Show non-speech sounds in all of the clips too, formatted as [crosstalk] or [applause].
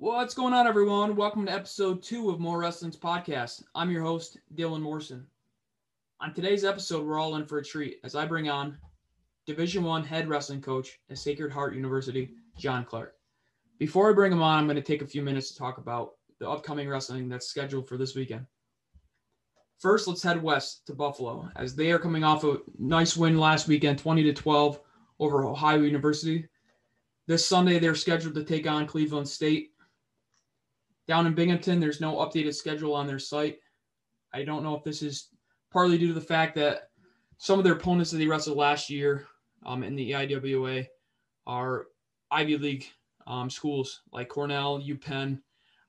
What's going on, everyone? Welcome to episode two of MorWrestling's podcast. I'm your host, Dylan Morrison. On today's episode, we're all in for a treat as I bring on Division One head wrestling coach at Sacred Heart University, John Clark. Before I bring him on, I'm going to take a few minutes to talk about the upcoming wrestling that's scheduled for this weekend. First, let's head west to Buffalo as they are coming off a nice win last weekend, 20 to 12 over Ohio University. This Sunday, they're scheduled to take on Cleveland State down in Binghamton, there's no updated schedule on their site. I don't know if this is partly due to the fact that some of their opponents that they wrestled last year um, in the EIWA are Ivy League um, schools like Cornell, UPenn,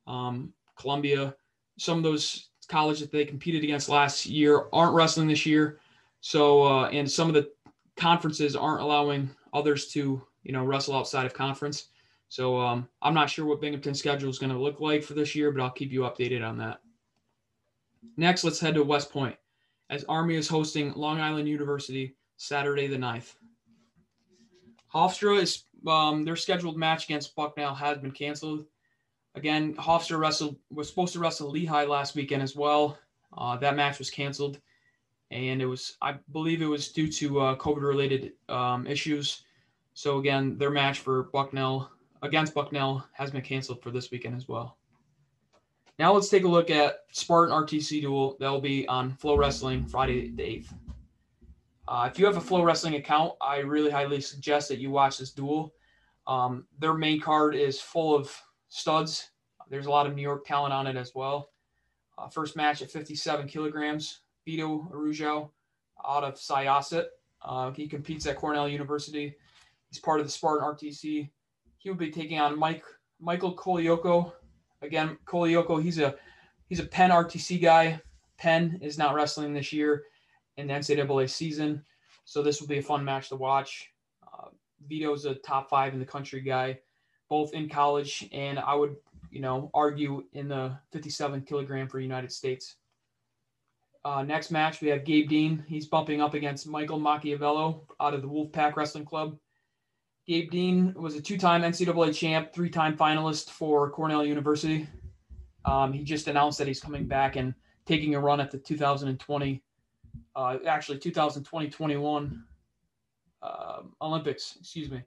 um, Columbia. Some of those colleges that they competed against last year aren't wrestling this year. So, uh, and some of the conferences aren't allowing others to, you know, wrestle outside of conference. So um, I'm not sure what Binghamton's schedule is going to look like for this year, but I'll keep you updated on that. Next, let's head to West Point as Army is hosting Long Island University Saturday the 9th. Hofstra is um, their scheduled match against Bucknell has been canceled. Again, Hofstra wrestled was supposed to wrestle Lehigh last weekend as well. Uh, that match was canceled, and it was I believe it was due to uh, COVID related um, issues. So again, their match for Bucknell against Bucknell has been canceled for this weekend as well. Now let's take a look at Spartan RTC dual that will be on FloWrestling Friday the 8th. Uh, if you have a FloWrestling account, I really highly suggest that you watch this dual. Um, their main card is full of studs. There's a lot of New York talent on it as well. Uh, first match at 57 kilograms, Vito Arujau out of Syosset. Uh, he competes at Cornell University. He's part of the Spartan RTC he would be taking on Mike Michael Colaiocco. Again, Colaiocco, he's a he's a Penn RTC guy. Penn is not wrestling this year in the NCAA season, so this will be a fun match to watch. Uh, Vito's a top five in the country guy, both in college and I would you know argue in the 57 kilogram for United States. Uh, next match we have Gabe Dean. He's bumping up against Michael Macchiavello out of the Wolfpack Wrestling Club. Gabe Dean was a two-time NCAA champ, three-time finalist for Cornell University. Um, he just announced that he's coming back and taking a run at the 2020, uh, actually 2020-21 uh, Olympics. Excuse me.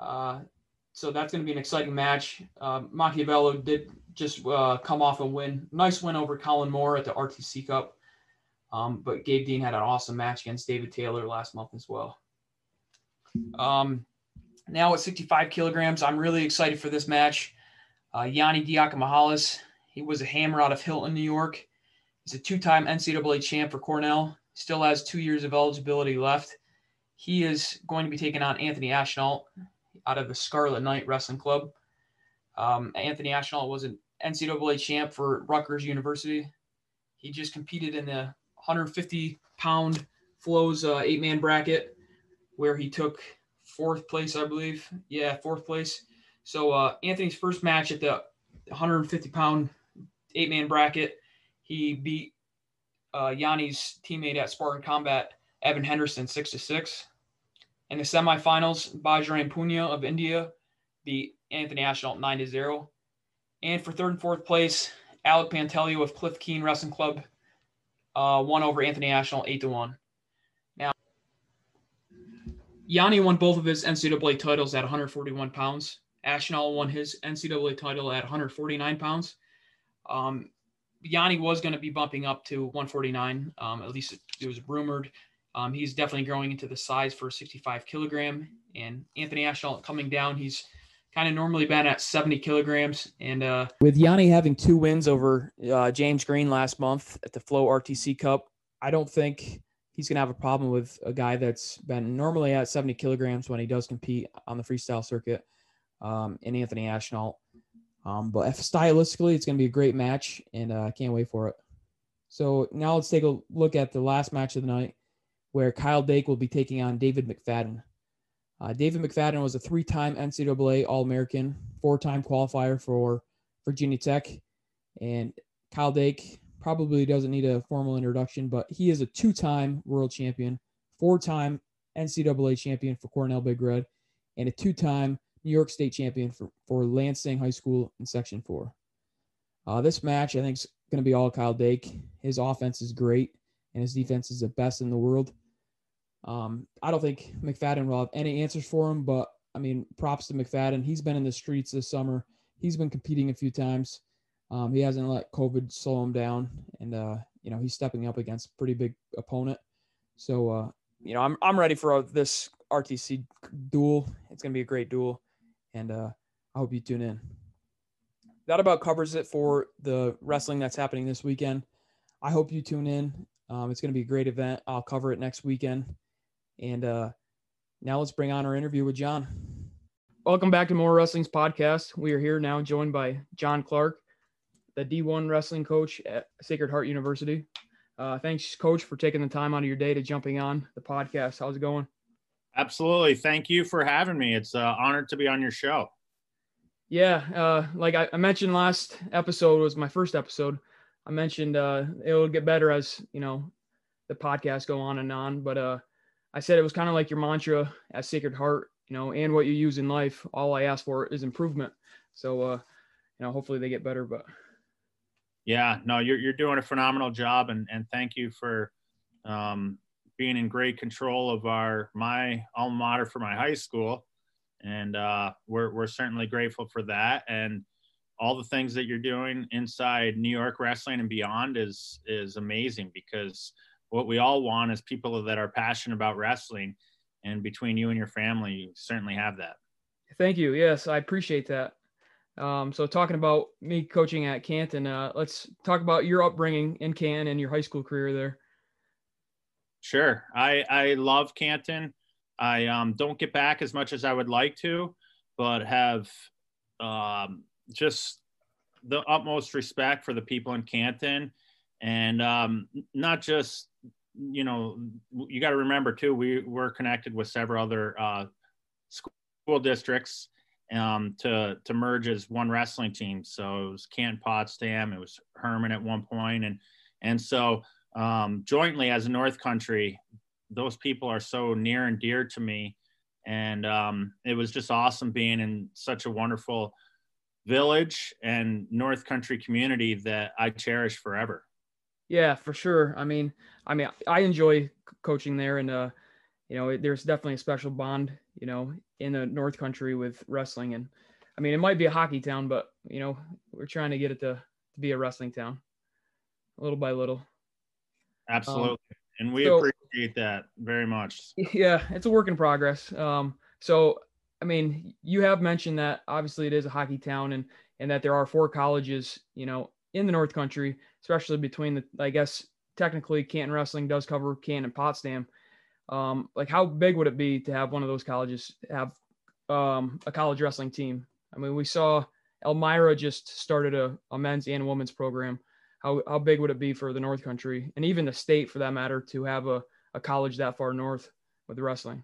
Uh, so that's going to be an exciting match. Uh, Macchiavello did just uh, come off a win, nice win over Kollin Moore at the RTC Cup. Um, but Gabe Dean had an awesome match against David Taylor last month as well. Um, now at 65 kilograms, I'm really excited for this match. Uh, Yanni Diakomihalis, he was a hammer out of Hilton, New York. He's a two-time NCAA champ for Cornell. Still has two years of eligibility left. He is going to be taking on Anthony Ashnault out of the Scarlet Knight Wrestling Club. Um, Anthony Ashnault was an NCAA champ for Rutgers University. He just competed in the 150 pound flows uh, eight man bracket where he took fourth place, I believe. Yeah, fourth place. So uh, Anthony's first match at the 150 pound eight man bracket, he beat uh, Yanni's teammate at Spartan Combat, Evan Henderson, six to six. In the semifinals, Bajrang Punia of India beat Anthony Ashnault nine to zero. And for third and fourth place, Alec Pantaleo of Cliff Keen Wrestling Club uh, won over Anthony Ashnault eight to one. Yanni won both of his NCAA titles at 141 pounds. Ashnault won his NCAA title at 149 pounds. Um, Yanni was going to be bumping up to 149. Um, at least it, it was rumored. Um, he's definitely growing into the size for 65 kilogram. And Anthony Ashnault coming down, he's kind of normally been at 70 kilograms. And uh, with Yanni having two wins over uh, James Green last month at the Flow RTC Cup, I don't think he's going to have a problem with a guy that's been normally at 70 kilograms when he does compete on the freestyle circuit um, in Anthony Ashnault. Um, but stylistically, it's going to be a great match, and uh, I can't wait for it. So now let's take a look at the last match of the night, where Kyle Dake will be taking on David McFadden. Uh, David McFadden was a three-time NCAA All-American, four-time qualifier for Virginia Tech, and Kyle Dake probably doesn't need a formal introduction, but he is a two time world champion, four time NCAA champion for Cornell Big Red, and a two time New York State champion for, for Lansing High School in Section 4. Uh, this match, I think, is going to be all Kyle Dake. His offense is great, and his defense is the best in the world. Um, I don't think McFadden will have any answers for him, but I mean, props to McFadden. He's been in the streets this summer. He's been competing a few times. Um, he hasn't let COVID slow him down, and uh, you know he's stepping up against a pretty big opponent. So uh, you know I'm I'm ready for this RTC dual. It's gonna be a great dual, and uh, I hope you tune in. That about covers it for the wrestling that's happening this weekend. I hope you tune in. Um, it's gonna be a great event. I'll cover it next weekend, and uh, now let's bring on our interview with John. Welcome back to MorWrestling's podcast. We are here now joined by John Clark the D1 wrestling coach at Sacred Heart University. Uh, thanks, coach, for taking the time out of your day to jumping on the podcast. How's it going? Absolutely. Thank you for having me. It's an honor to be on your show. Yeah. Uh, like I, I, mentioned last episode was my first episode. I mentioned uh, it'll get better as, you know, the podcast go on and on. But uh, I said it was kind of like your mantra at Sacred Heart, you know, and what you use in life. All I ask for is improvement. So, uh, you know, hopefully they get better. But yeah, no, you're you're doing a phenomenal job, and and thank you for um, being in great control of our my alma mater for my high school, and uh, we're we're certainly grateful for that, and all the things that you're doing inside New York wrestling and beyond is is amazing because what we all want is people that are passionate about wrestling, and between you and your family, you certainly have that. Thank you. Yes, I appreciate that. Um, so talking about me coaching at Canton, uh, let's talk about your upbringing in Canton and your high school career there. Sure. I, I love Canton. I um, don't get back as much as I would like to, but have um, just the utmost respect for the people in Canton. And um, not just, you know, you got to remember too, we were connected with several other uh, school districts um, to to merge as one wrestling team. So it was Canton Potsdam, it was Hermon at one point, and and so um, jointly as a North Country, those people are so near and dear to me, and um, it was just awesome being in such a wonderful village and North Country community that I cherish forever. Yeah, for sure. I mean, I mean, I enjoy coaching there, and uh, you know, there's definitely a special bond, you know, in the North Country with wrestling. And I mean, it might be a hockey town, but you know, we're trying to get it to, to be a wrestling town, little by little. Absolutely, um, and we so, appreciate that very much. [laughs] Yeah, it's a work in progress. Um, so I mean, you have mentioned that obviously it is a hockey town, and and that there are four colleges, you know, in the North Country, especially between the, I guess technically Canton Wrestling does cover Canton and Potsdam um, like how big would it be to have one of those colleges have um, a college wrestling team? I mean, we saw Elmira just started a, a men's and women's program. How, how big would it be for the North Country and even the state for that matter to have a, a college that far north with wrestling?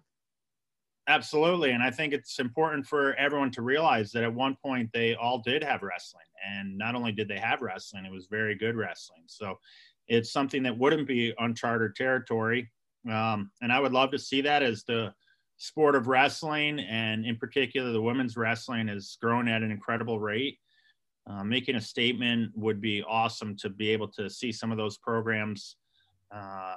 Absolutely. And I think it's important for everyone to realize that at one point they all did have wrestling. And not only did they have wrestling, it was very good wrestling. So it's something that wouldn't be uncharted territory um, and I would love to see that as the sport of wrestling, and in particular, the women's wrestling is growing at an incredible rate. Uh, making a statement would be awesome to be able to see some of those programs uh,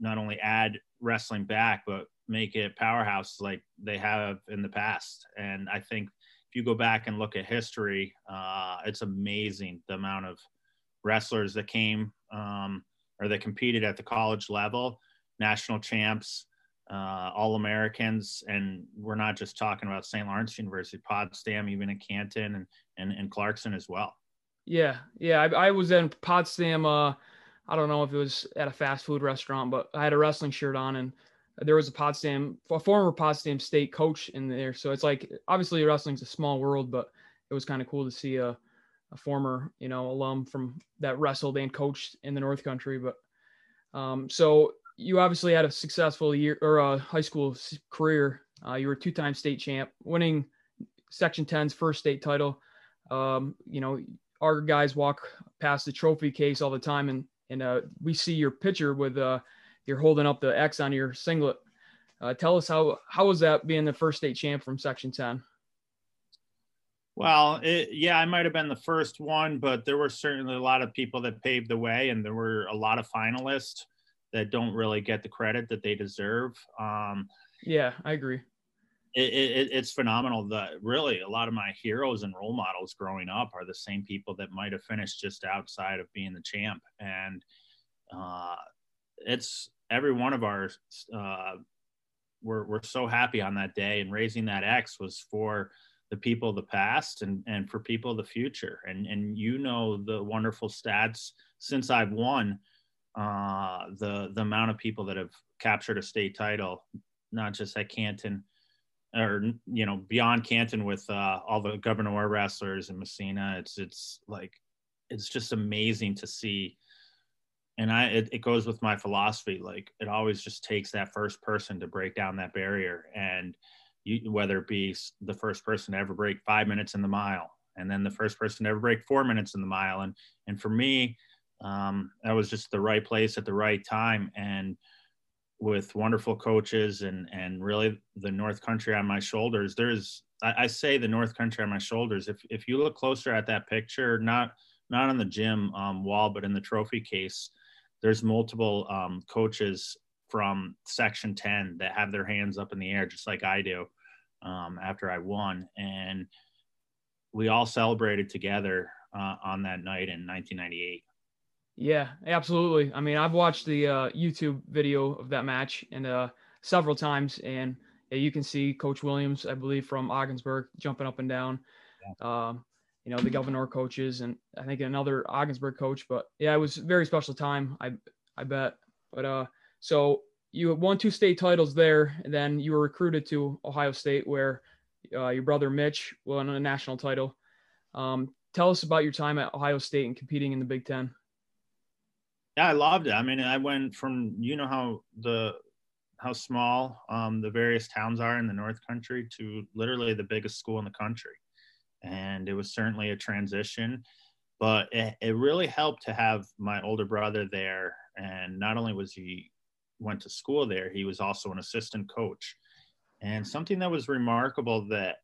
not only add wrestling back, but make it powerhouse like they have in the past. And I think if you go back and look at history, uh, it's amazing the amount of wrestlers that came um, or that competed at the college level national champs, uh, all Americans, and we're not just talking about St. Lawrence University, Potsdam, even in Canton and, and, and Clarkson as well. Yeah, yeah, I, I was in Potsdam. Uh, I don't know if it was at a fast food restaurant, but I had a wrestling shirt on, and there was a Potsdam, a former Potsdam State coach in there. So it's like obviously wrestling's a small world, but it was kind of cool to see a, a former, you know, alum from that wrestled and coached in the North Country. But um, so you obviously had a successful year or a high school career. Uh, you were two-time state champ, winning Section 10's first state title. Um, you know, our guys walk past the trophy case all the time, and and uh, we see your picture with uh, you're holding up the X on your singlet. Uh, tell us how how was that being the first state champ from Section 10? Well, it, yeah, I might have been the first one, but there were certainly a lot of people that paved the way, and there were a lot of finalists that don't really get the credit that they deserve. Um, yeah, I agree. It, it, it's phenomenal. that really a lot of my heroes and role models growing up are the same people that might have finished just outside of being the champ, and uh, it's every one of our. Uh, we're we're so happy on that day, and raising that X was for the people of the past and and for people of the future. And and you know the wonderful stats since I've won uh, the the amount of people that have captured a state title, not just at Canton or you know beyond Canton with uh, all the Gouverneur wrestlers in Massena. It's it's like it's just amazing to see. And I it, it goes with my philosophy. Like it always just takes that first person to break down that barrier, and you, whether it be the first person to ever break five minutes in the mile, and then the first person to ever break four minutes in the mile, and and for me, um, that was just the right place at the right time and with wonderful coaches and and really the north country on my shoulders. There's I, I, say the north country on my shoulders. If if you look closer at that picture not not on the gym um, wall but in the trophy case there's multiple um, coaches from section 10 that have their hands up in the air just like i do um, after i won. And we all celebrated together uh, on that night in 1998 yeah, absolutely. I mean, I've watched the uh, YouTube video of that match and uh, several times, and yeah, you can see Coach Williams, I believe, from Ogdensburg, jumping up and down. Yeah. Um, you know, the Gouverneur coaches, and I think another Ogdensburg coach. But yeah, it was a very special time. I I bet. But uh, so you won two state titles there, and then you were recruited to Ohio State, where uh, your brother Mitch won a national title. Um, tell us about your time at Ohio State and competing in the Big Ten. Yeah, I loved it. I mean, I went from you know how the how small um, the various towns are in the North Country to literally the biggest school in the country, and it was certainly a transition, but it, it really helped to have my older brother there. And not only was he went to school there, he was also an assistant coach. And something that was remarkable that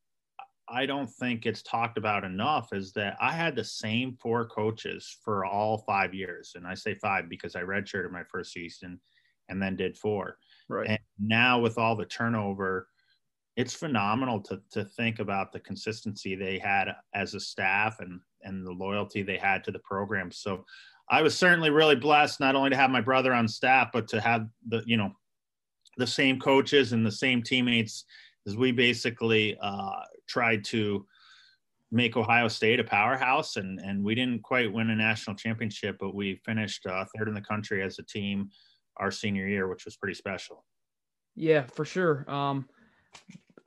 I don't think it's talked about enough is that I had the same four coaches for all five years. And I say five because I redshirted my first season and then did four. Right. And now with all the turnover, it's phenomenal to, to think about the consistency they had as a staff and, and the loyalty they had to the program. So I was certainly really blessed not only to have my brother on staff, but to have the, you know, the same coaches and the same teammates as we basically uh, tried to make Ohio State a powerhouse, and and we didn't quite win a national championship, but we finished uh, third in the country as a team our senior year, which was pretty special. Yeah, for sure. Um,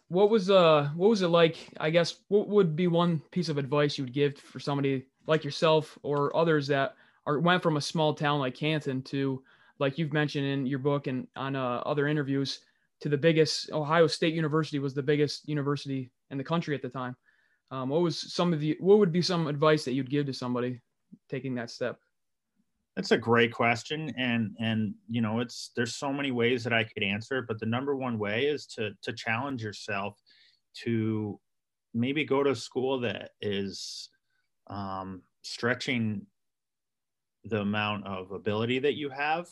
what was uh what was it like? I guess what would be one piece of advice you would give for somebody like yourself or others that are went from a small town like Canton to like you've mentioned in your book and on uh, other interviews to the biggest Ohio State University was the biggest university in the country at the time. Um, what was some of the what would be some advice that you'd give to somebody taking that step? That's a great question, and and you know it's there's so many ways that I could answer it, but the number one way is to to challenge yourself to maybe go to school that is um, stretching the amount of ability that you have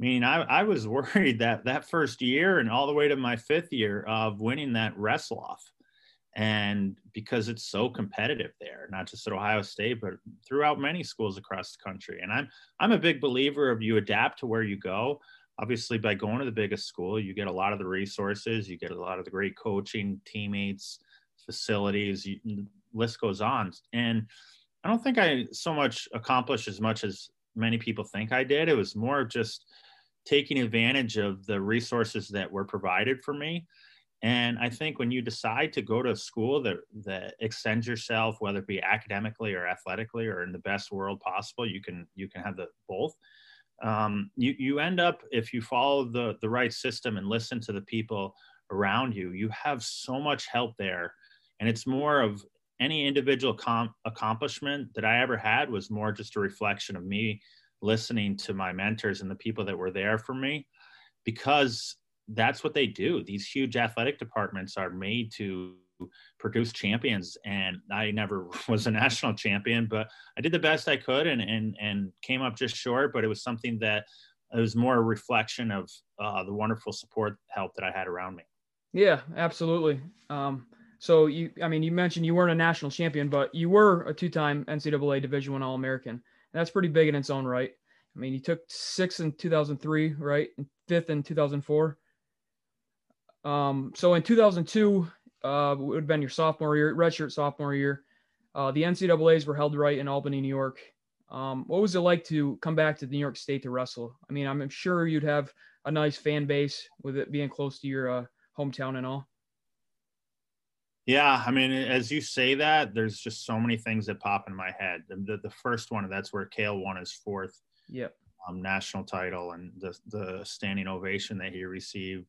I mean, I, I was [laughs] worried that that first year and all the way to my fifth year of winning that wrestle off. And because it's so competitive there, not just at Ohio State, but throughout many schools across the country. And I'm I'm a big believer of you adapt to where you go. Obviously, by going to the biggest school, you get a lot of the resources, you get a lot of the great coaching, teammates, facilities, you, list goes on. And I don't think I so much accomplished as much as many people think I did. It was more of just taking advantage of the resources that were provided for me. And I think when you decide to go to a school that, that extends yourself, whether it be academically or athletically or in the best world possible, you can you can have the both. Um, you you end up if you follow the the right system and listen to the people around you, you have so much help there, and it's more of any individual com- accomplishment that I ever had was more just a reflection of me listening to my mentors and the people that were there for me because that's what they do. These huge athletic departments are made to produce champions and i never [laughs] was a national champion but i did the best i could and and and came up just short but it was something that it was more a reflection of uh, the wonderful support help that i had around me. Yeah absolutely. Um, so you i mean you mentioned you weren't a national champion but you were a two-time ncaa division one all-american that's pretty big in its own right. I mean you took sixth in 2003 right? And fifth in 2004 um, so in 2002, uh, it would have been your sophomore year, redshirt sophomore year. Uh, the NCAA's were held right in Albany, New York. Um, what was it like to come back to New York State to wrestle? I mean, I'm sure you'd have a nice fan base with it being close to your uh, hometown and all. Yeah, I mean, as you say that, there's just so many things that pop in my head. The, the, first one, that's where Cael won his fourth yep. um, national title and the, the standing ovation that he received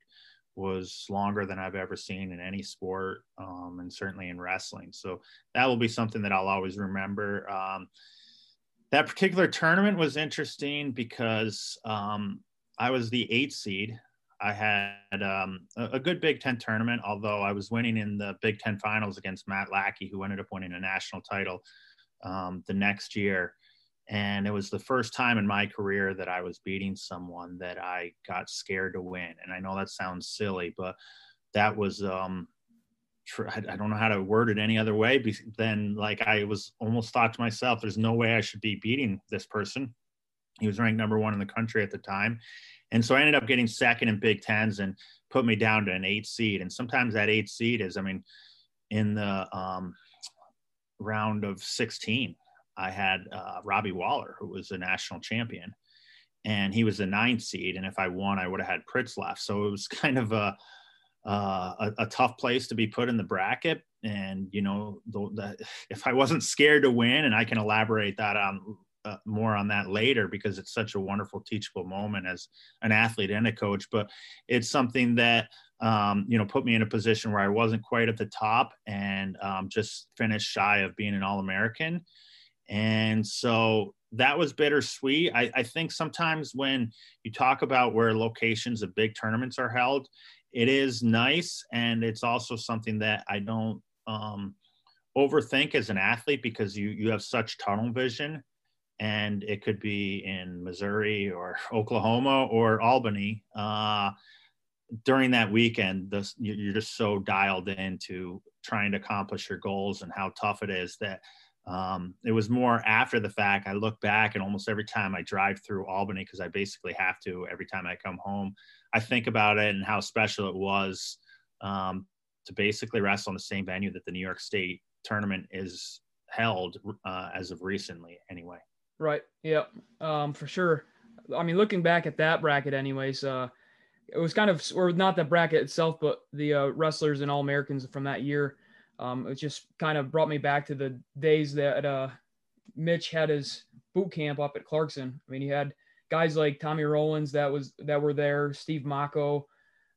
was longer than I've ever seen in any sport, um, and certainly in wrestling. So that will be something that I'll always remember. Um, that particular tournament was interesting because um, I was the eighth seed. I had um, a, a, good Big Ten tournament, although I was winning in the Big Ten finals against Matt Lackey, who ended up winning a national title um, the next year and it was the first time in my career that I was beating someone that I got scared to win. And I know that sounds silly, but that was um, I don't know how to word it any other way than like I was almost thought to myself, there's no way I should be beating this person. He was ranked number one in the country at the time. And so I ended up getting second in Big Tens and put me down to an eight seed. And sometimes that eight seed is, I mean, in the um, round of 16, I had uh, Robbie Waller, who was a national champion, and he was the ninth seed. And if I won, I would have had Pritzlaff. So it was [laughs] kind of a, uh, a, a tough place to be put in the bracket. And you know, the, the, [laughs] if I wasn't scared to win, and I can elaborate that on uh, more on that later because it's such a wonderful teachable moment as an athlete and a coach. But it's something that um, you know put me in a position where I wasn't quite at the top and um, just finished shy of being an All American. And so that was bittersweet. I, I, think sometimes when you talk about where locations of big tournaments are held, it is nice. And it's also something that I don't um, overthink as an athlete because you, you have such tunnel vision. And it could be in Missouri or [laughs] Oklahoma or Albany. Uh, during that weekend, this, you're just so dialed into trying to accomplish your goals and how tough it is that um, it was more after the fact. I look back and almost every time I drive through Albany, because I basically have to every time I come home, I think about it and how special it was um, to basically wrestle in the same venue that the New York State tournament is held uh, as of recently, anyway. Right. Yeah. Um, for sure. I mean, looking back at that bracket, anyways, uh, it was kind of, or not the bracket itself, but the uh, wrestlers and All Americans from that year um, it just kind of brought me back to the days that uh, Mitch had his boot camp up at Clarkson. I mean, he had guys like Tommy Rowlands that was that were there, Steve Mocco.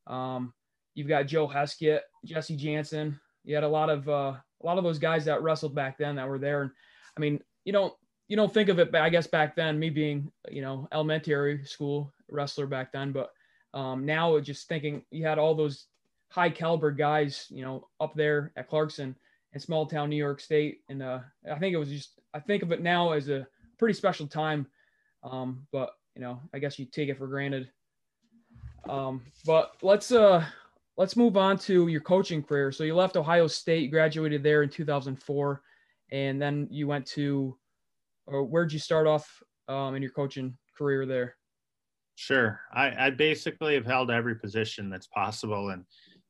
Um, you've got Joe Heskett, Jesse Jantzen. You had a lot of uh, a lot of those guys that wrestled back then that were there. And I mean, you don't you don't think of it, but I guess back then, me being you know elementary school wrestler back then, but um, now just thinking you had all those high caliber guys, you know, up there at Clarkson and small town New York State. And uh, I think it was just, I think of it now as a pretty special time. Um, but, you know, I guess you take it for granted. Um, but let's, uh, let's move on to your coaching career. So you left Ohio State, graduated there in 2004, and then you went to, or where'd you start off um, in your coaching career there? Sure. I, I basically have held every position that's possible. And,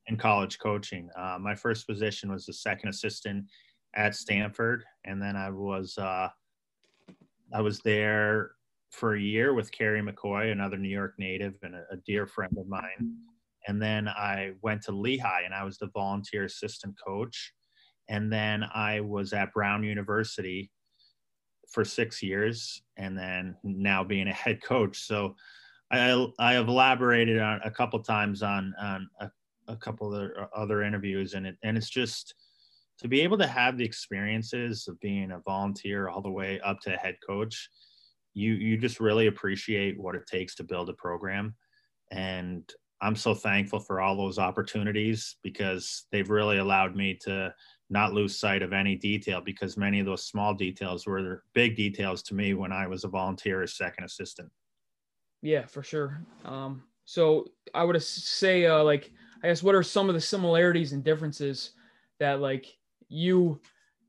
in college coaching. Uh, my first position was the second assistant at Stanford, and then I was uh, I was there for a year with Kerry McCoy, another New York native and a, a, dear friend of mine. And then I went to Lehigh, and I was the volunteer assistant coach. And then I was at Brown University for six years, and then now being a head coach. So I, I have elaborated on a couple times on on a a couple of uh, other interviews and it and it's just to be able to have the experiences of being a volunteer all the way up to head coach you you just really appreciate what it takes to build a program and I'm so thankful for all those opportunities because they've really allowed me to not lose sight of any detail because many of those small details were big details to me when I was a volunteer as second assistant. Yeah, for sure. Um, so I would say, uh, like, I guess, what are some of the similarities and differences that, like, you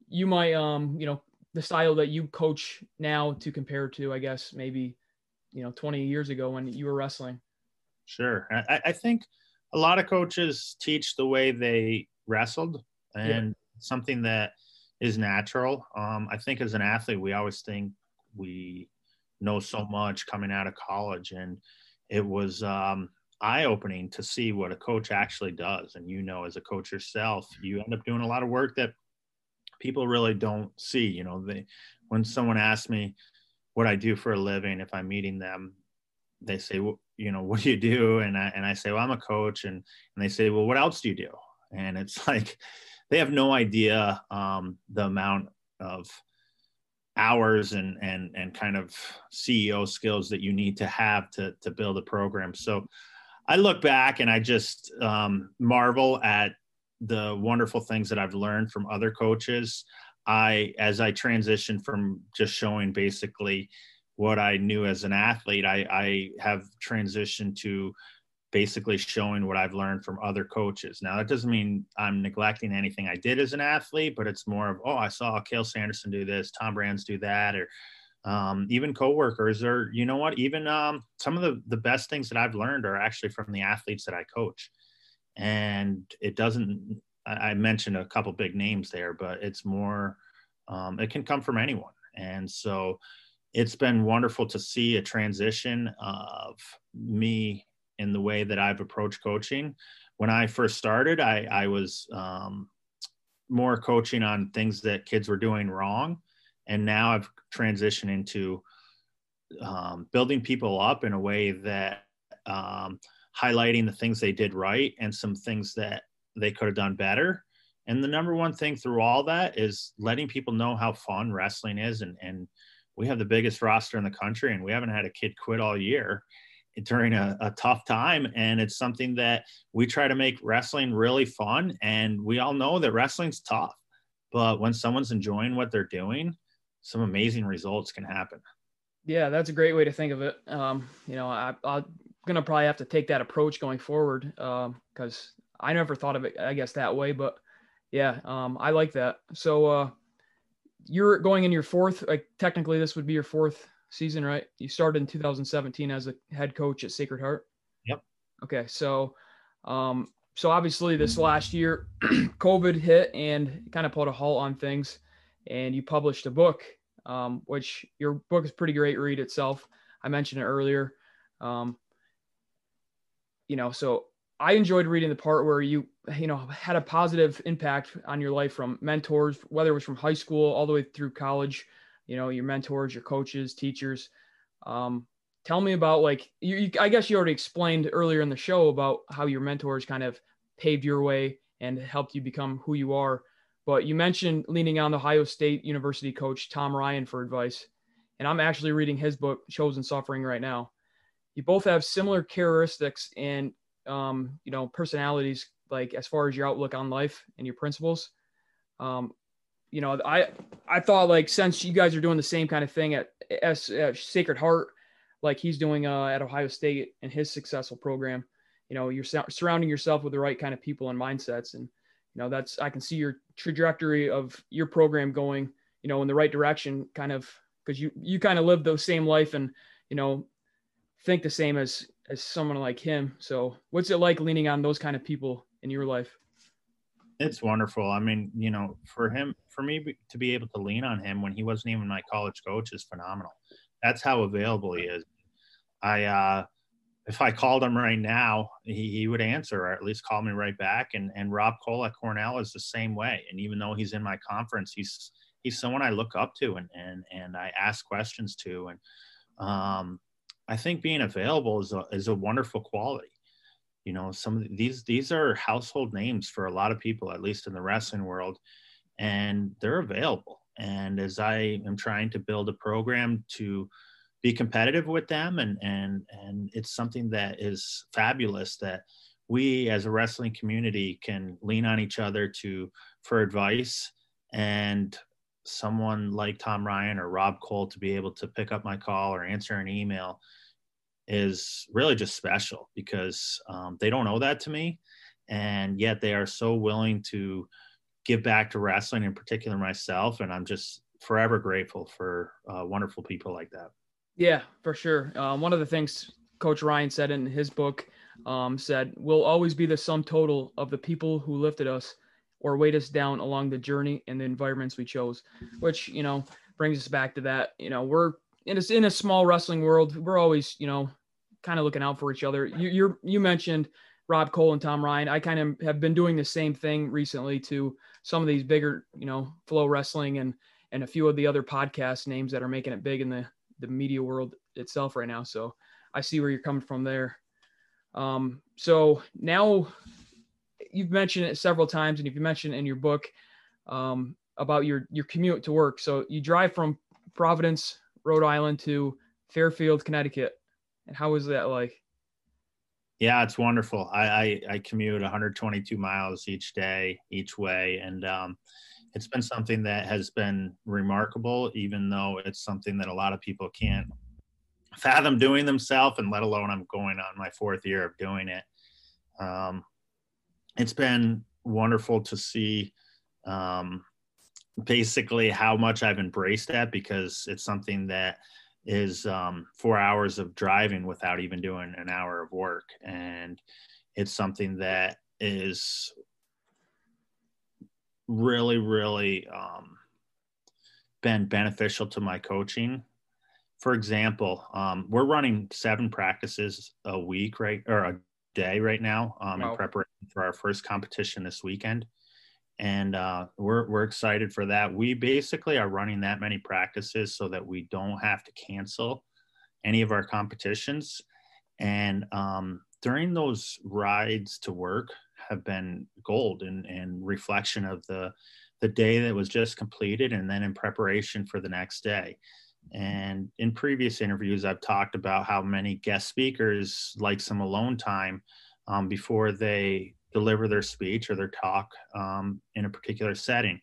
you might, um, you know, the style that you coach now to compare to, I guess, maybe, you know, 20 years ago when you were wrestling. Sure, I, I think a lot of coaches teach the way they wrestled, and yeah. something that is natural. Um, I think as an athlete, we always think we know so much coming out of college, and it was um, eye opening to see what a coach actually does. And you know, as a coach yourself, you end up doing a lot of work that people really don't see. You know, they when someone asks me what I do for a living, if I'm meeting them, they say, well, you know, what do you do? And I and I say, well, I'm a coach, and and they say, well, what else do you do? And it's [laughs] like they have no idea um, the amount of hours and and and kind of CEO skills that you need to have to to build a program. So I look back and I just um, marvel at the wonderful things that I've learned from other coaches. I as I transition from just showing basically what I knew as an athlete, I, I have transitioned to basically showing what I've learned from other coaches. Now, that doesn't mean I'm neglecting anything I did as an athlete, but it's more of, oh, I saw Cael Sanderson do this, Tom Brands do that, or um, even coworkers, or you know what, even um, some of the, the best things that I've learned are actually from the athletes that I coach. And it doesn't, I mentioned a couple big names there, but it's more, um, it can come from anyone. And so it's been wonderful to see a transition of me in the way that I've approached coaching. When I first started, I, I was um, more coaching on things that kids were doing wrong. And now I've transitioned into um, building people up in a way that um, highlighting the things they did right and some things that they could have done better. And the number one thing through all that is letting people know how fun wrestling is. And, and we have the biggest roster in the country, and we haven't had a kid quit all year during a, a, tough time and it's something that we try to make wrestling really fun and we all know that wrestling's tough but when someone's enjoying what they're doing some amazing results can happen yeah that's a great way to think of it um, you know I, i'm gonna probably have to take that approach going forward because um, i never thought of it i guess that way but yeah um, i like that so uh, you're going in your fourth like technically this would be your fourth season, right? You started in 2017 as a head coach at Sacred Heart. Yep. Okay, so um, so obviously this last year, [clears throat] COVID hit and kind of put a halt on things, and you published a book, um, which your book is pretty great read itself. I mentioned it earlier. Um, you know, so I enjoyed reading the part where you, you know, had a positive impact on your life from mentors, whether it was from high school all the way through college you know, your mentors, your coaches, teachers. Um, tell me about like you, you, I guess you already explained earlier in the show about how your mentors kind of paved your way and helped you become who you are. But you mentioned leaning on the Ohio State University coach Tom Ryan for advice. And I'm actually reading his book, Chosen Suffering, right now. You both have similar characteristics and um, you know personalities, like as far as your outlook on life and your principles. Um, you know, I I thought like since you guys are doing the same kind of thing at, S, at Sacred Heart, like he's doing uh, at Ohio State and his successful program, you know, you're surrounding yourself with the right kind of people and mindsets, and you know that's I can see your trajectory of your program going, you know, in the right direction, kind of because you you kind of live the same life and you know think the same as as someone like him. So what's it like leaning on those kind of people in your life? It's wonderful. I mean, you know, for him, for me to be able to lean on him when he wasn't even my college coach is phenomenal. That's how available he is. I, uh, if I called him right now, he, he would answer or at least call me right back. And, and Rob Koll at Cornell is the same way. And even though he's in my conference, he's, he's someone I look up to and, and, and I ask questions to. And, um, I think being available is a, is a wonderful quality you know some of these these are household names for a lot of people at least in the wrestling world and they're available and as i am trying to build a program to be competitive with them and and and it's something that is fabulous that we as a wrestling community can lean on each other to for advice and someone like Tom Ryan or Rob Koll to be able to pick up my call or answer an email is really just special because um, they don't owe that to me. And yet they are so willing to give back to wrestling in particular myself and i'm just forever grateful for uh, wonderful people like that yeah for sure. Um, one of the things coach ryan said in his book um, said we'll always be the sum total of the people who lifted us or weighed us down along the journey and the environments we chose. Which you know brings us back to that you know we're in a, in a small wrestling world we're always you know kind of looking out for each other. You you're, you mentioned Rob Koll and tom ryan. I kind of have been doing the same thing recently to some of these bigger you know FloWrestling and and a few of the other podcast names that are making it big in the the media world itself right now so i see where you're coming from there um, so now you've mentioned it several times, and if you've mentioned in your book um, about your your commute to work. So you drive from Providence, Rhode Island, to Fairfield, Connecticut, and how is that like? Yeah, it's wonderful. I I, I commute 122 miles each day, each way, and um, it's been something that has been remarkable. Even though it's something that a lot of people can't fathom doing themselves, and let alone I'm going on my fourth year of doing it. Um, it's been wonderful to see um, basically how much I've embraced that because it's something that is um, four hours of driving without even doing an hour of work. And it's something that is really, really um, been beneficial to my coaching for example, um, we're running seven practices a week, right, or a day right now um, wow. in preparation for our first competition this weekend, and uh, we're we're excited for that. We basically are running that many practices so that we don't have to cancel any of our competitions, and um, during those rides to work have been gold and, and reflection of the the day that was just completed and then in preparation for the next day and in previous interviews, I've talked about how many guest speakers like some alone time um, before they deliver their speech or their talk um, in a particular setting.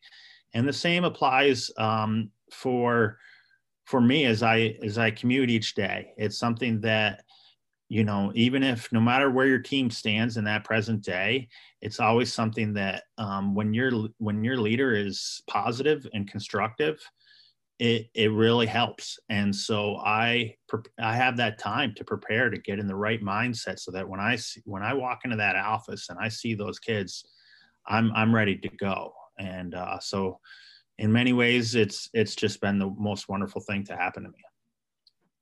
And the same applies um, for for me as I as I commute each day. It's something that you know, even if no matter where your team stands in that present day, it's always something that um, when your when your leader is positive and constructive, it it really helps. And so i i have that time to prepare to get in the right mindset so that when i see, when i walk into that office and i see those kids i'm i'm ready to go. And uh, so in many ways it's it's just been the most wonderful thing to happen to me.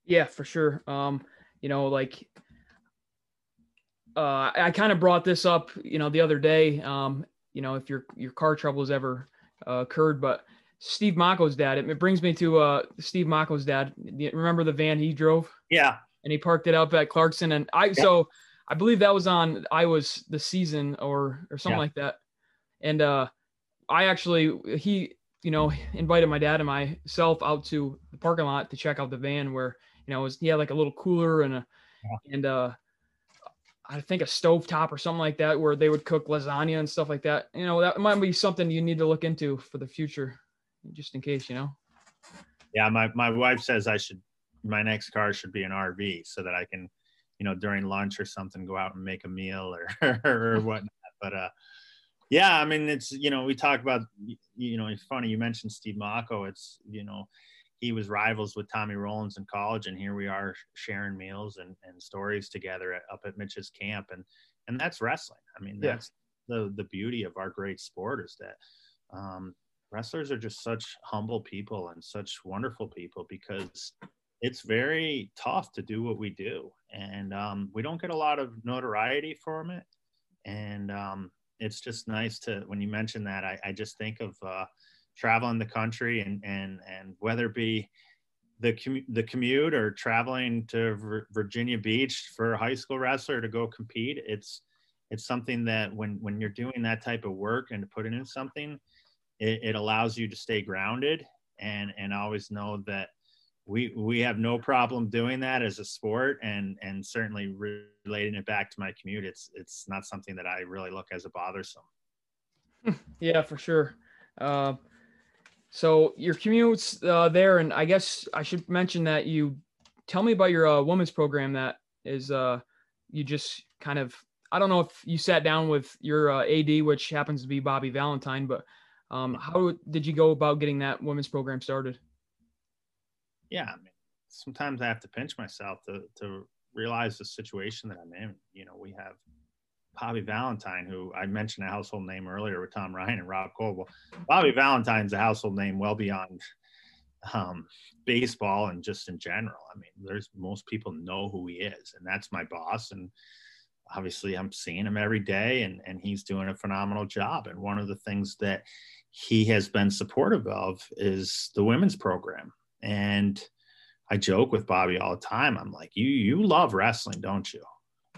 Yeah for sure. Um you know like uh i kind of brought this up you know the other day um you know if your your car trouble has ever uh, occurred but Steve Mocco's dad. It, it brings me to uh, Steve Mocco's dad. Remember the van he drove? Yeah. And he parked it up at Clarkson, and I yeah. so I believe that was on I was the season or or something yeah. like that. And uh, I actually he you know invited my dad and myself out to the parking lot to check out the van where you know was he had like a little cooler and a yeah. and uh I think a stove top or something like that where they would cook lasagna and stuff like that. You know, that might be something you need to look into for the future just in case, you know. Yeah, my my wife says I should my next car should be an RV so that I can, you know, during lunch or something go out and make a meal or [laughs] or whatnot. But uh yeah, I mean it's you know, we talk about you know, it's funny you mentioned Steve Mocco. It's, you know, he was rivals with Tommy Rowlands in college, and here we are sharing meals and, and stories together at, up at Mitch's camp, and and that's wrestling. I mean, that's yeah. the the beauty of our great sport is that um, wrestlers are just such humble people and such wonderful people because it's very tough to do what we do and um, we don't get a lot of notoriety from it and um, it's just nice to when you mention that i, I just think of uh, traveling the country and and and whether it be the commu- the commute or traveling to Virginia Beach for a high school wrestler to go compete it's it's something that when when you're doing that type of work and to put it in something it, it allows you to stay grounded and and always know that we we have no problem doing that as a sport and and certainly relating it back to my commute it's it's not something that i really look as a bothersome. [laughs] Yeah for sure. Uh, so your commutes uh, there and i guess i should mention that you tell me about your uh, women's program that is uh you just kind of i don't know if you sat down with your uh, ad which happens to be bobby valentine but um, how did you go about getting that women's program started yeah, I mean, sometimes I have to pinch myself to to realize the situation that I'm in. You know, we have Bobby Valentine, who I mentioned a household name earlier with Tom Ryan and Rob Koll. Bobby Valentine's a household name well beyond um, baseball and just in general. I mean, there's most people know who he is, and that's my boss. And obviously, I'm seeing him every day, and and he's doing a phenomenal job. And one of the things that he has been supportive of is the women's program and I joke with Bobby all the time. I'm like, you you love wrestling, don't you?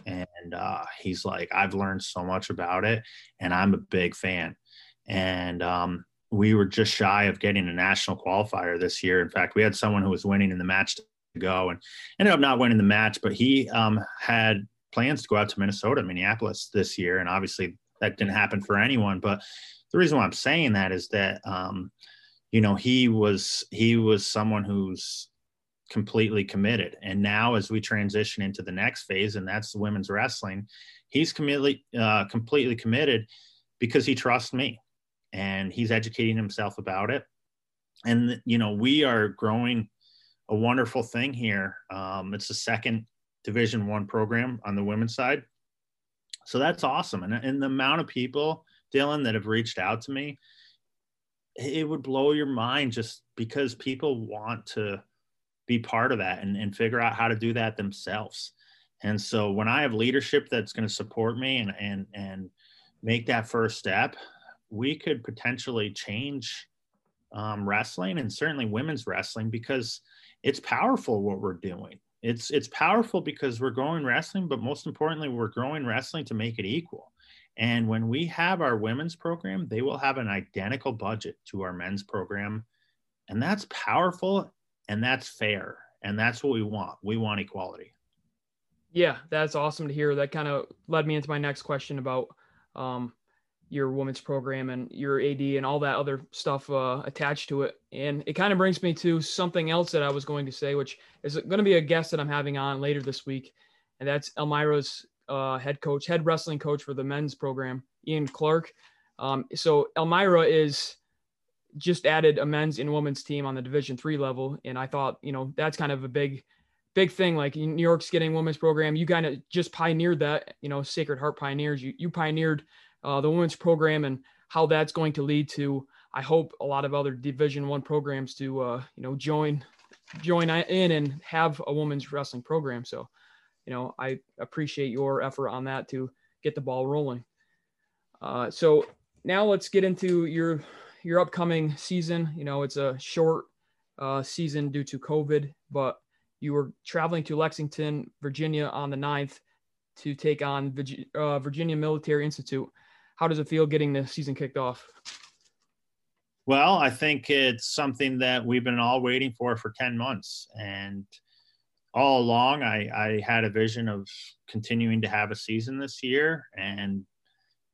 And uh, he's like, I've learned so much about it, and I'm a big fan. And um, we were just shy of getting a national qualifier this year. In fact, we had someone who was winning in the match to go and ended up not winning the match, but he um, had plans to go out to Minnesota, Minneapolis this year, and obviously that didn't happen for anyone. But the reason why I'm saying that is that um, you know he was he was someone who's completely committed. And now as we transition into the next phase and that's the women's wrestling he's completely uh, completely committed because he trusts me and he's educating himself about it. And you know we are growing a wonderful thing here. Um, it's the second division one program on the women's side. So that's awesome. And, and the amount of people dylan that have reached out to me it would blow your mind just because people want to be part of that and, and figure out how to do that themselves. And so when I have leadership that's going to support me and and and make that first step, we could potentially change um, wrestling and certainly women's wrestling because it's powerful what we're doing. It's it's powerful because we're growing wrestling, but most importantly, we're growing wrestling to make it equal. And when we have our women's program, they will have an identical budget to our men's program. And that's powerful and that's fair. And that's what we want. We want equality. Yeah, that's awesome to hear. That kind of led me into my next question about um, your women's program and your AD and all that other stuff uh, attached to it. And it kind of brings me to something else that I was going to say, which is going to be a guest that I'm having on later this week. And that's Elmira's uh, head coach, head wrestling coach for the men's program, Ian Clark. Um, so Elmira is just added a men's and women's team on the Division three level, and I thought you know that's kind of a big, big thing. Like New York's getting women's program, you kind of just pioneered that. You know, Sacred Heart pioneers. You you pioneered uh, the women's program and how that's going to lead to. I hope a lot of other Division one programs to uh, you know join join in and have a women's wrestling program. So you know, I appreciate your effort on that to get the ball rolling. Uh, so now let's get into your your upcoming season. You know, it's a short uh, season due to COVID, but you were traveling to Lexington, Virginia on the 9th to take on uh, Virginia Military Institute. How does it feel getting the season kicked off? Well, I think it's something that we've been all waiting for for 10 months. And all along, I, I had a vision of continuing to have a season this year, and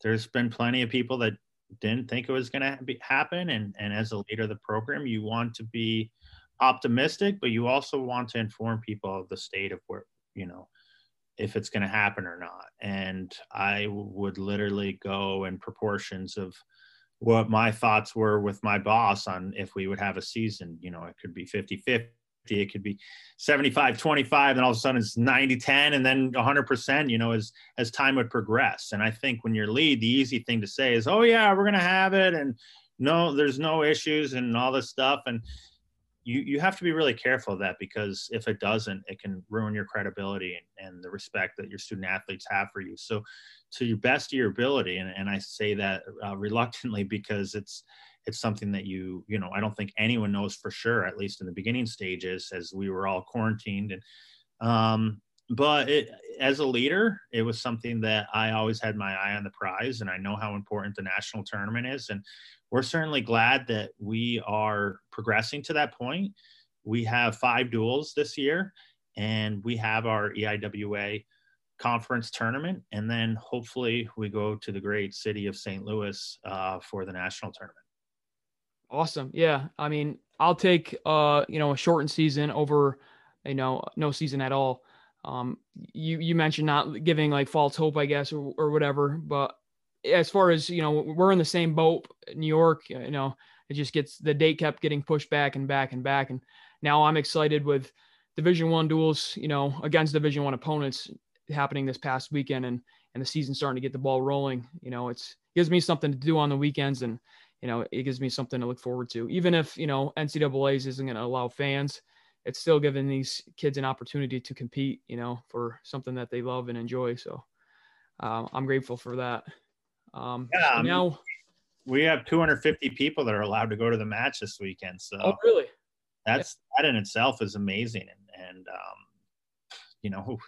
there's been plenty of people that didn't think it was going to happen. And, and as a leader of the program, you want to be optimistic, but you also want to inform people of the state of where, you know, if it's going to happen or not. And I would literally go in proportions of what my thoughts were with my boss on if we would have a season. You know, it could be 50 50 it could be 75 25 and all of a sudden it's 90 10 and then 100% you know as as time would progress. And i think when you're lead the easy thing to say is oh yeah we're going to have it and no there's no issues and all this stuff. And you you have to be really careful of that because if it doesn't it can ruin your credibility and, and the respect that your student athletes have for you. So to your best of your ability and, and i say that uh, reluctantly because it's it's something that you you know i don't think anyone knows for sure at least in the beginning stages as we were all quarantined and um but it, as a leader it was something that i always had my eye on the prize and i know how important the national tournament is and we're certainly glad that we are progressing to that point we have five duals this year, and we have our EIWA conference tournament, and then hopefully we go to the great city of St. Louis uh, for the national tournament. Awesome. Yeah. I mean, I'll take uh, you know, a shortened season over, you know, no season at all. Um, you you mentioned not giving like false hope, I guess, or, or whatever. But as far as you know, we're in the same boat. New York, you know, it just gets the date kept getting pushed back and back and back, and now I'm excited with Division One duals, you know, against Division One opponents happening this past weekend, and and the season starting to get the ball rolling. You know, it's gives me something to do on the weekends, and you know, it gives me something to look forward to. Even if you know NCAA's isn't going to allow fans, it's still giving these kids an opportunity to compete. You know, for something that they love and enjoy. So uh, I'm grateful for that. Um, yeah. So now we have 250 people that are allowed to go to the match this weekend. So oh, really? That's yeah. that in itself is amazing, and and um, you know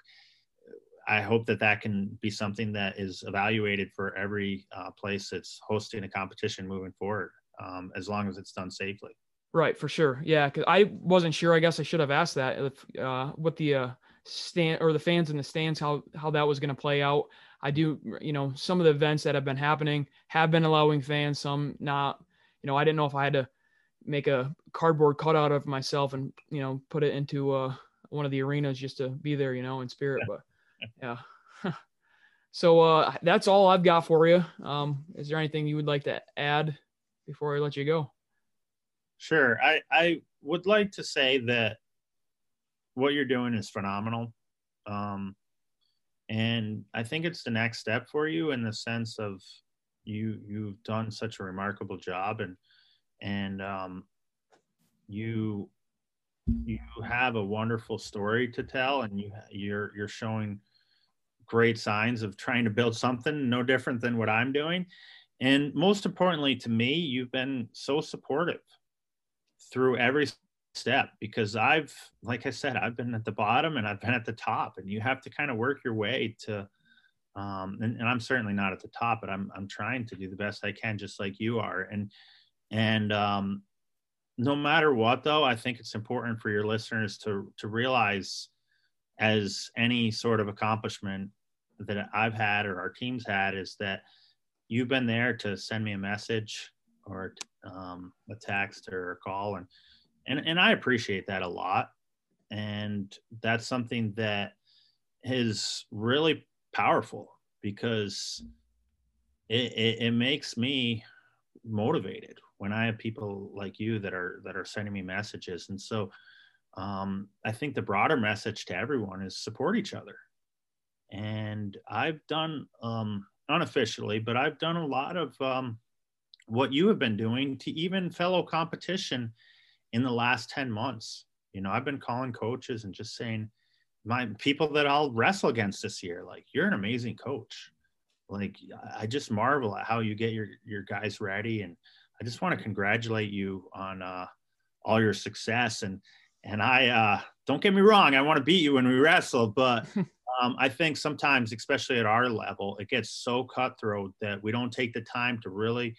I hope that that can be something that is evaluated for every uh, place that's hosting a competition moving forward, um, as long as it's done safely. Right, for sure. Yeah, because I wasn't sure. I guess I should have asked that if uh, what the uh, stand or the fans in the stands how how that was going to play out. I do, you know, some of the events that have been happening have been allowing fans, some not. You know, I didn't know if I had to make a cardboard cutout of myself and you know put it into uh, one of the arenas just to be there, you know, in spirit. But yeah. [laughs] so uh, that's all I've got for you. Um, is there anything you would like to add before I let you go? Sure. I, I would like to say that what you're doing is phenomenal. Um, and I think it's the next step for you in the sense of you you've done such a remarkable job and and um, you you have a wonderful story to tell and you you're you're showing great signs of trying to build something no different than what I'm doing. And most importantly to me, you've been so supportive through every step because I've, like I said, I've been at the bottom and I've been at the top, and you have to kind of work your way to. Um, and, and I'm certainly not at the top, but I'm I'm trying to do the best I can, just like you are. And and um, no matter what, though, I think it's important for your listeners to to realize, as any sort of accomplishment, that I've had or our team's had is that you've been there to send me a message or um, a text or a call, and and and I appreciate that a lot, and that's something that is really powerful because it, it, it makes me motivated when I have people like you that are that are sending me messages, and so um, I think the broader message to everyone is support each other and I've done um, unofficially, but I've done a lot of um, what you have been doing to even fellow competition in the last 10 months. You know, I've been calling coaches and just saying, my people that I'll wrestle against this year, like, you're an amazing coach. Like, I just marvel at how you get your, your guys ready. And I just want to congratulate you on uh, all your success. And, and I, uh, don't get me wrong, I want to beat you when we wrestle, but [laughs] um, I think sometimes, especially at our level, it gets so cutthroat that we don't take the time to really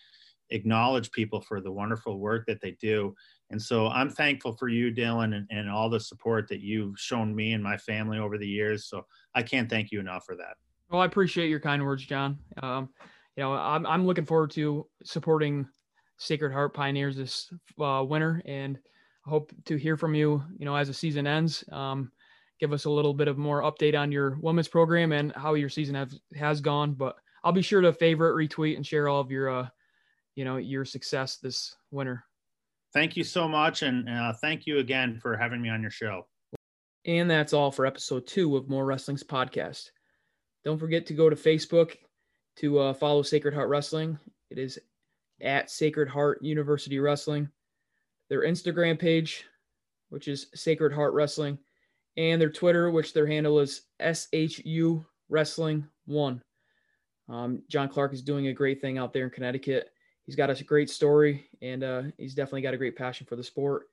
acknowledge people for the wonderful work that they do. And so I'm thankful for you, Dylan, and, and all the support that you've shown me and my family over the years. So I can't thank you enough for that. Well, I appreciate your kind words, John. Um, you know, I'm, I'm looking forward to supporting Sacred Heart Pioneers this uh, winter, and hope to hear from you, you know, as the season ends. Um, give us a little bit of more update on your women's program and how your season have, has gone. But I'll be sure to favorite, retweet, and share all of your, uh, you know, your success this winter. Thank you so much, and uh, thank you again for having me on your show. And that's all for episode two of MorWrestling's podcast. Don't forget to go to Facebook to uh, follow Sacred Heart Wrestling. It is at Sacred Heart University Wrestling. Their Instagram page, which is Sacred Heart Wrestling and their Twitter, which their handle is SHU Wrestling One. Um, John Clark is doing a great thing out there in Connecticut. He's got a great story, and uh, he's definitely got a great passion for the sport.